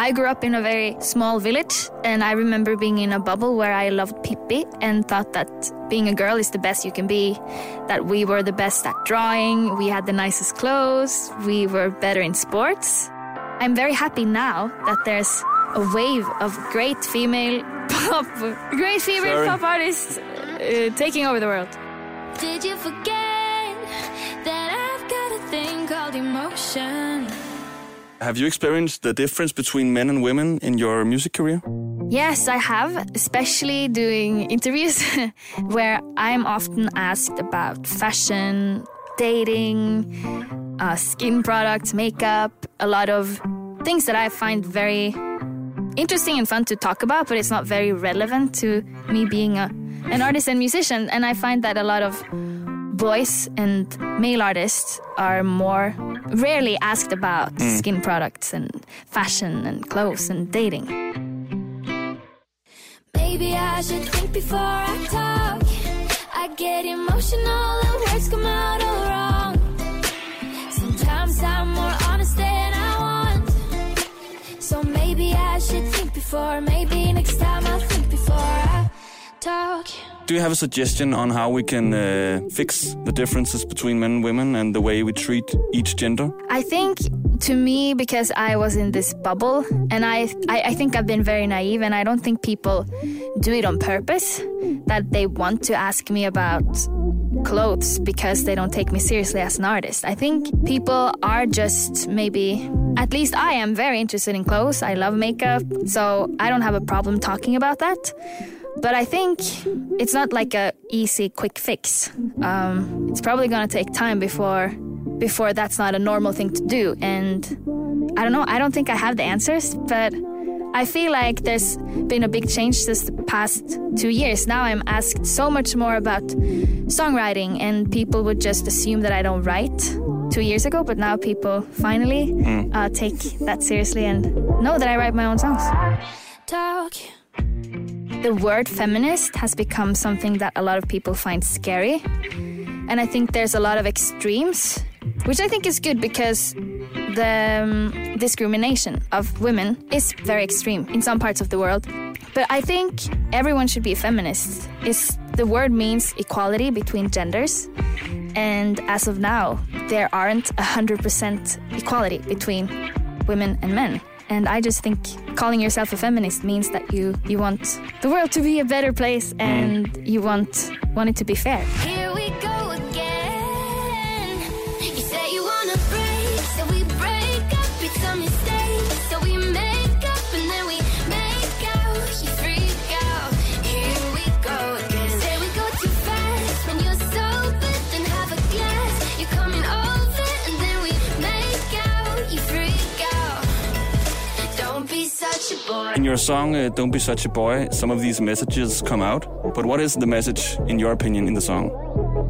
I grew up in a very small village, and I remember being in a bubble where I loved Pippi and thought that being a girl is the best you can be, that we were the best at drawing, we had the nicest clothes, we were better in sports. I'm very happy now that there's a wave of great female pop, great female Sorry. pop artists uh, taking over the world. Did you forget that I've got a thing called emotion? Have you experienced the difference between men and women in your music career? Yes, I have, especially doing interviews where I'm often asked about fashion, dating, uh, skin products, makeup, a lot of things that I find very interesting and fun to talk about, but it's not very relevant to me being a, an artist and musician. And I find that a lot of boys and male artists are more rarely asked about mm. skin products and fashion and clothes and dating. Maybe I should think before I talk. I get emotional and words come out all wrong. Sometimes I'm more honest than I want. So maybe I should think before. Maybe next time I'll think before I talk. Do you have a suggestion on how we can uh, fix the differences between men and women and the way we treat each gender? I think to me, because I was in this bubble, and I, I, I think I've been very naive, and I don't think people do it on purpose, that they want to ask me about clothes because they don't take me seriously as an artist. I think people are just maybe, at least I am very interested in clothes. I love makeup, so I don't have a problem talking about that. But I think it's not like a easy, quick fix. Um, it's probably gonna take time before before that's not a normal thing to do. And I don't know. I don't think I have the answers, but I feel like there's been a big change this the past two years. Now I'm asked so much more about songwriting, and people would just assume that I don't write. Two years ago, but now people finally uh, take that seriously and know that I write my own songs. Talk. The word feminist has become something that a lot of people find scary. And I think there's a lot of extremes, which I think is good because the um, discrimination of women is very extreme in some parts of the world. But I think everyone should be a feminist. It's, the word means equality between genders. And as of now, there aren't 100% equality between women and men. And I just think calling yourself a feminist means that you, you want the world to be a better place mm. and you want, want it to be fair. In your song, uh, Don't Be Such a Boy, some of these messages come out. But what is the message, in your opinion, in the song?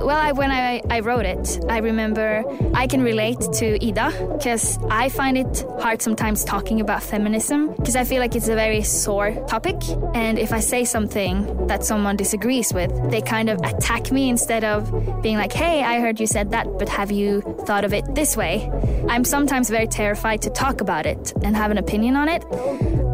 Well, I, when I, I wrote it, I remember I can relate to Ida because I find it hard sometimes talking about feminism because I feel like it's a very sore topic. And if I say something that someone disagrees with, they kind of attack me instead of being like, hey, I heard you said that, but have you thought of it this way? I'm sometimes very terrified to talk about it and have an opinion on it.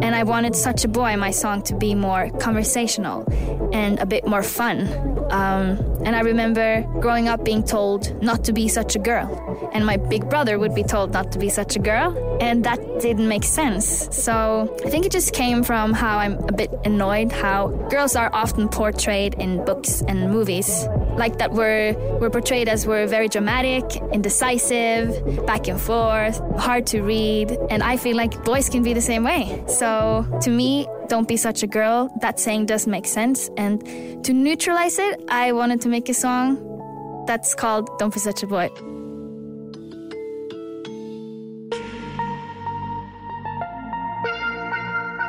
And I wanted Such a Boy, my song, to be more conversational and a bit more fun. Um, and I remember growing up being told not to be such a girl. And my big brother would be told not to be such a girl. And that didn't make sense. So I think it just came from how I'm a bit annoyed how girls are often portrayed in books and movies. Like that we're, we're portrayed as we're very dramatic, indecisive, back and forth, hard to read. And I feel like boys can be the same way. So to me, don't be such a girl. That saying does make sense. And to neutralize it, I wanted to make a song that's called Don't Be Such a Boy.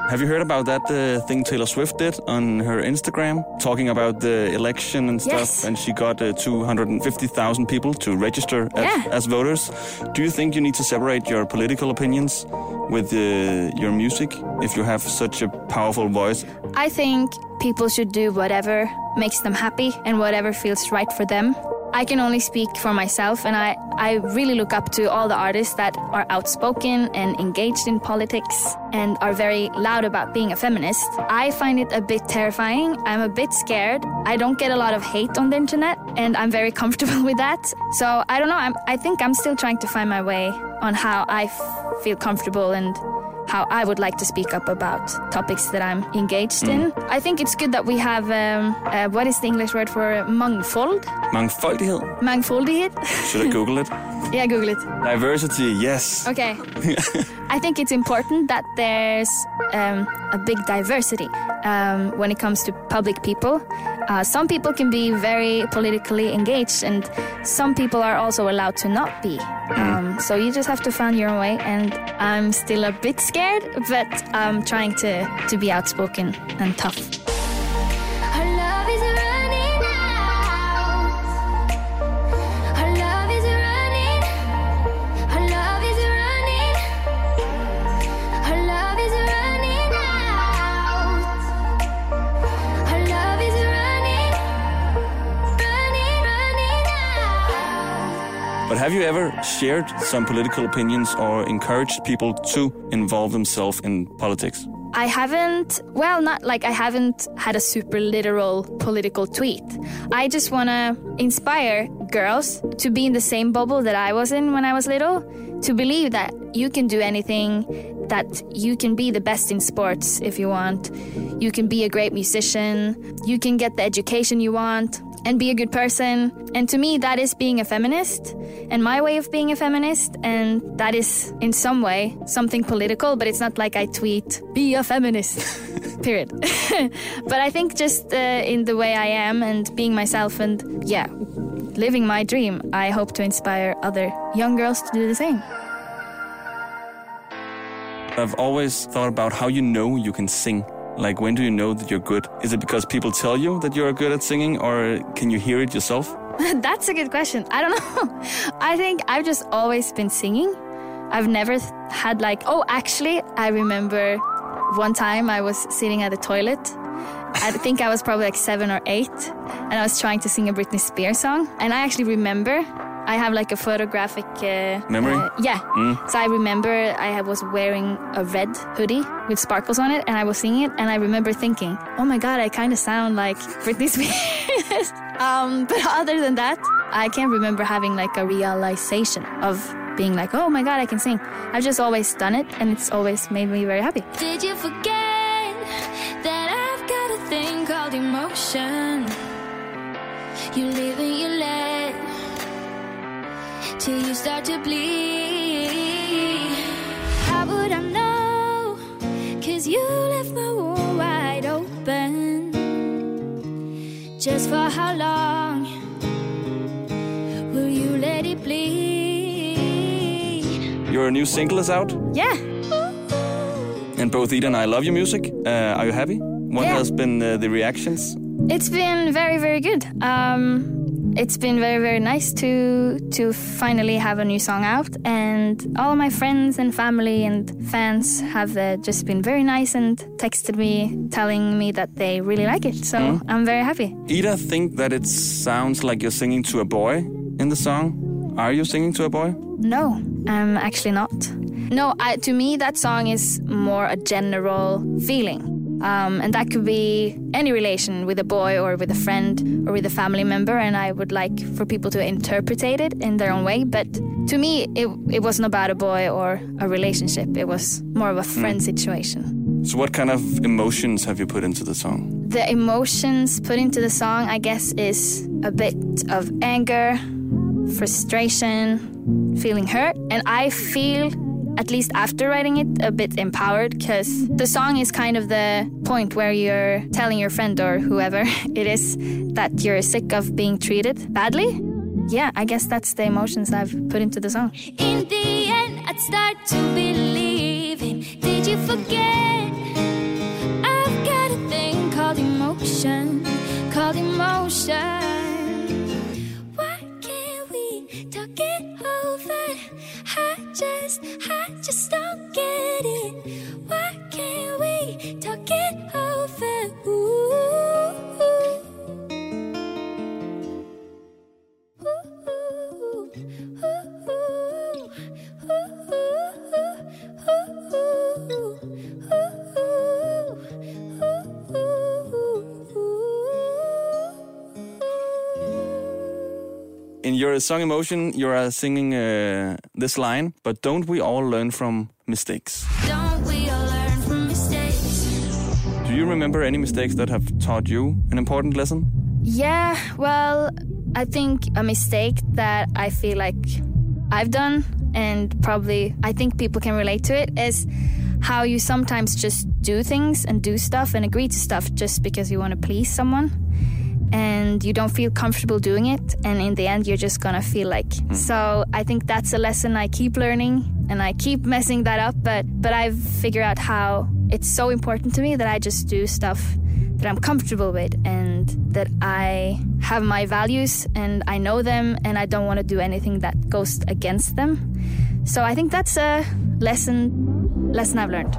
Have you heard about that uh, thing Taylor Swift did on her Instagram, talking about the election and stuff? Yes. And she got uh, 250,000 people to register as, Yeah. as voters. Do you think you need to separate your political opinions with uh, your music if you have such a powerful voice? I think people should do whatever makes them happy and whatever feels right for them. I can only speak for myself, and I, I really look up to all the artists that are outspoken and engaged in politics and are very loud about being a feminist. I find it a bit terrifying. I'm a bit scared. I don't get a lot of hate on the internet, and I'm very comfortable with that. So I don't know. I'm, I think I'm still trying to find my way on how I feel comfortable and how I would like to speak up about topics that I'm engaged in. I think it's good that we have um, uh, what is the English word for mangfold? Mangfoldighed. Mangfoldighed? Should I Google it? yeah, Google it. Diversity, yes. Okay. I think it's important that there's um, a big diversity um, when it comes to public people. Uh, some people can be very politically engaged, and some people are also allowed to not be. Um, so you just have to find your own way. And I'm still a bit scared, but I'm trying to, to be outspoken and tough. Have you ever shared some political opinions or encouraged people to involve themselves in politics? I haven't, well, not like I haven't had a super literal political tweet. I just want to inspire girls to be in the same bubble that I was in when I was little, to believe that you can do anything, that you can be the best in sports if you want, you can be a great musician, you can get the education you want, and be a good person. And to me, that is being a feminist and my way of being a feminist. And that is, in some way, something political, but it's not like I tweet, be a feminist, period. but I think just uh, in the way I am and being myself and, yeah, living my dream, I hope to inspire other young girls to do the same. I've always thought about how you know you can sing. Like, when do you know that you're good? Is it because people tell you that you're good at singing, or can you hear it yourself? That's a good question. I don't know. I think I've just always been singing. I've never had like, oh, actually, I remember one time I was sitting at the toilet. I think I was probably like seven or eight, and I was trying to sing a Britney Spears song. And I actually remember I have like a photographic uh, Memory? uh, yeah. So I remember I was wearing a red hoodie with sparkles on it, and I was singing it, and I remember thinking, oh my god, I kind of sound like Britney Spears. um, but other than that, I can't remember having like a realization of being like, oh my god, I can sing. I've just always done it, and it's always made me very happy. Did you forget that I've got a thing called emotion? You live and you let till you start to bleed. How would I know? Cause you left my wound wide open. Just for how long will you let it bleed? Your new single is out, Yeah. and both Ida and I love your music. Uh, are you happy? What Yeah. has been uh, the reactions? It's been very, very good. Um, it's been very, very nice to to finally have a new song out, and all my friends and family and fans have uh, just been very nice and texted me telling me that they really like it. So I'm very happy. Ida think that it sounds like you're singing to a boy in the song. Are you singing to a boy? No, I'm actually not. No, I, to me, that song is more a general feeling. Um, and that could be any relation with a boy or with a friend or with a family member. And I would like for people to interpret it in their own way. But to me, it, it wasn't about a boy or a relationship, it was more of a friend situation. So, what kind of emotions have you put into the song? The emotions put into the song, I guess, is a bit of anger, frustration, feeling hurt. And I feel, at least after writing it, a bit empowered because the song is kind of the point where you're telling your friend or whoever it is that you're sick of being treated badly. Yeah, I guess that's the emotions I've put into the song. In the end, I'd start to believe. Did you forget? I've got a thing called emotion, called emotion. Your song Emotion, you are singing uh, this line, but don't we all learn from mistakes? Don't we all learn from mistakes? Do you remember any mistakes that have taught you an important lesson? Yeah, well, I think a mistake that I feel like I've done, and probably I think people can relate to it, is how you sometimes just do things and do stuff and agree to stuff just because you want to please someone. And you don't feel comfortable doing it, and in the end, you're just gonna feel like. Mm. So I think that's a lesson I keep learning, and I keep messing that up. But but I've figured out how it's so important to me that I just do stuff that I'm comfortable with and that I have my values and I know them and I don't want to do anything that goes against them. So I think that's a lesson lesson I've learned.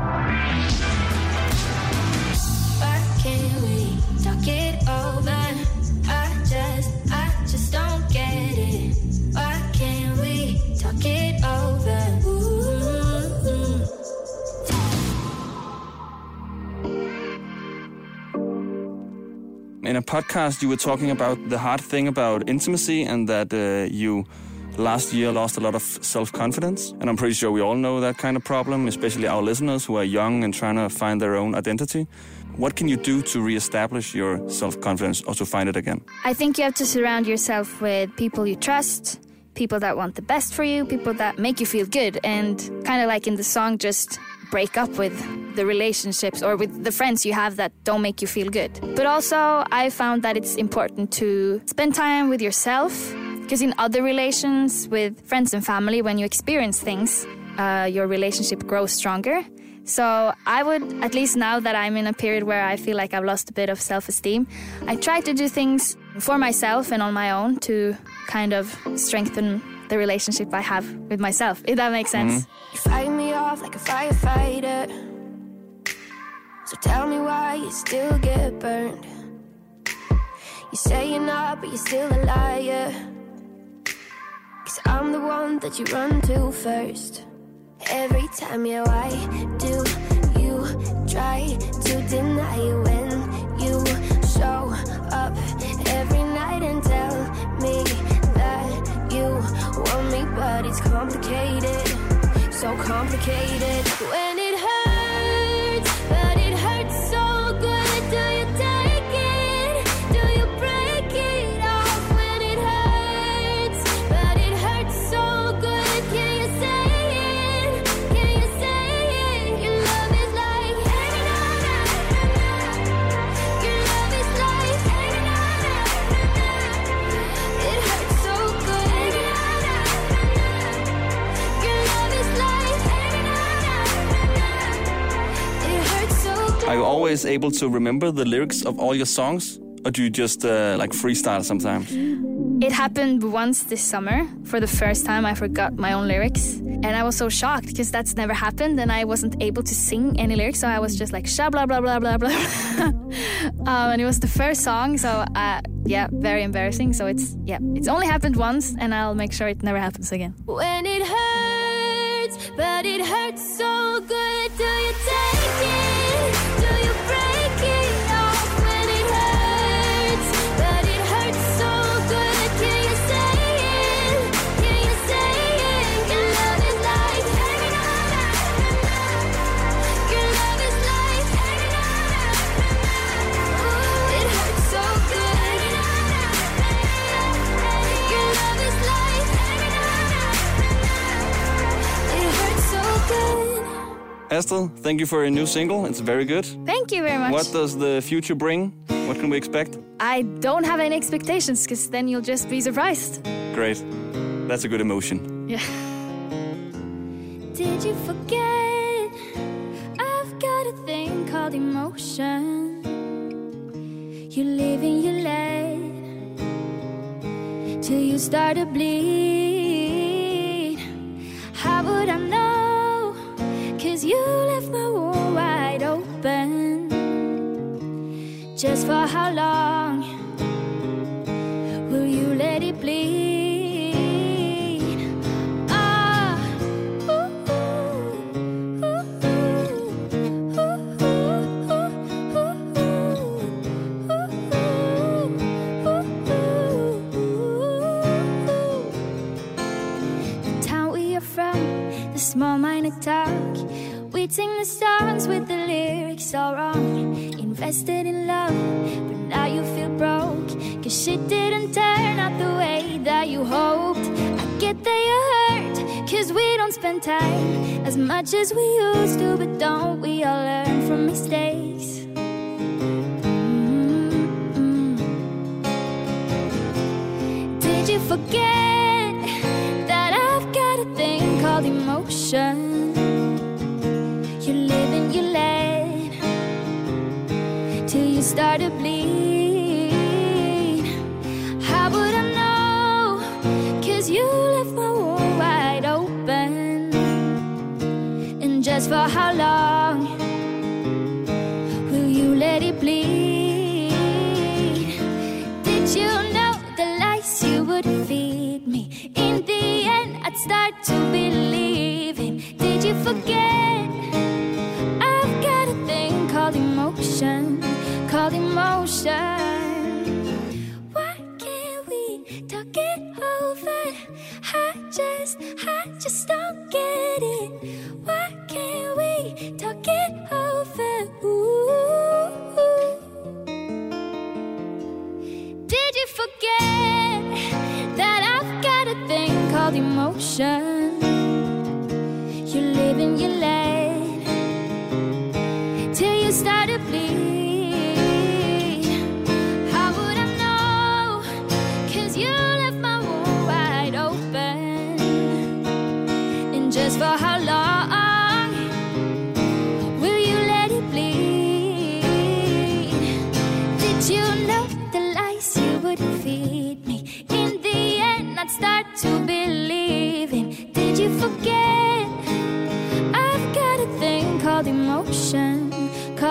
In a podcast, you were talking about the hard thing about intimacy and that uh, you last year lost a lot of self confidence. And I'm pretty sure we all know that kind of problem, especially our listeners who are young and trying to find their own identity. What can you do to reestablish your self confidence or to find it again? I think you have to surround yourself with people you trust, people that want the best for you, people that make you feel good, and kind of like in the song, just break up with the relationships or with the friends you have that don't make you feel good. But also, I found that it's important to spend time with yourself because in other relations with friends and family, when you experience things, uh, your relationship grows stronger. So I would, at least now that I'm in a period where I feel like I've lost a bit of self-esteem, I try to do things for myself and on my own to kind of strengthen the relationship I have with myself, if that makes sense. You fight me like a firefighter. So tell me why you still get burned. You say you're not, but you're still a liar. Cause I'm the one that you run to first. Every time, yeah, why do you try to deny it when you show up every night and tell me that you want me, but it's complicated, so complicated. Are you always able to remember the lyrics of all your songs? Or do you just uh, like freestyle sometimes? It happened once this summer. For the first time, I forgot my own lyrics. And I was so shocked because that's never happened and I wasn't able to sing any lyrics. So I was just like, sha blah blah blah blah blah. um, and it was the first song. So, uh, yeah, very embarrassing. So it's, yeah, it's only happened once and I'll make sure it never happens again. When it hurts, but it hurts so good. Do you take it? Thank you for your new single. It's very good. Thank you very much. What does the future bring? What can we expect? I don't have any expectations because then you'll just be surprised. Great. That's a good emotion. Yeah. Did you forget? I've got a thing called emotion. You live and you let till you start to bleed. How would I know? Cause you Just for how long will you let it bleed? The town we are from, the small minor talk. We sing the songs with the lyrics all wrong. Invested in love shit didn't turn out the way that you hoped. I get that you're hurt, cause we don't spend time as much as we used to, but don't we all learn from mistakes? Mm-mm. Did you forget that I've got a thing called emotion? You live and you let till you start to bleed. For how long will you let it bleed? Did you know the lies you would feed me? In the end, I'd start to believe in. Did you forget? I've got a thing called emotion, called emotion. Why can't we talk it over? I just, I emotion?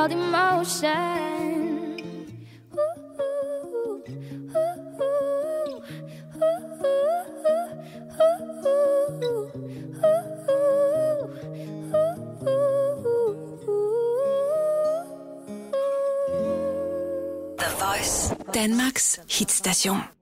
Called emotion. Ooh, ooh, The Voice. Danmarks hitstation.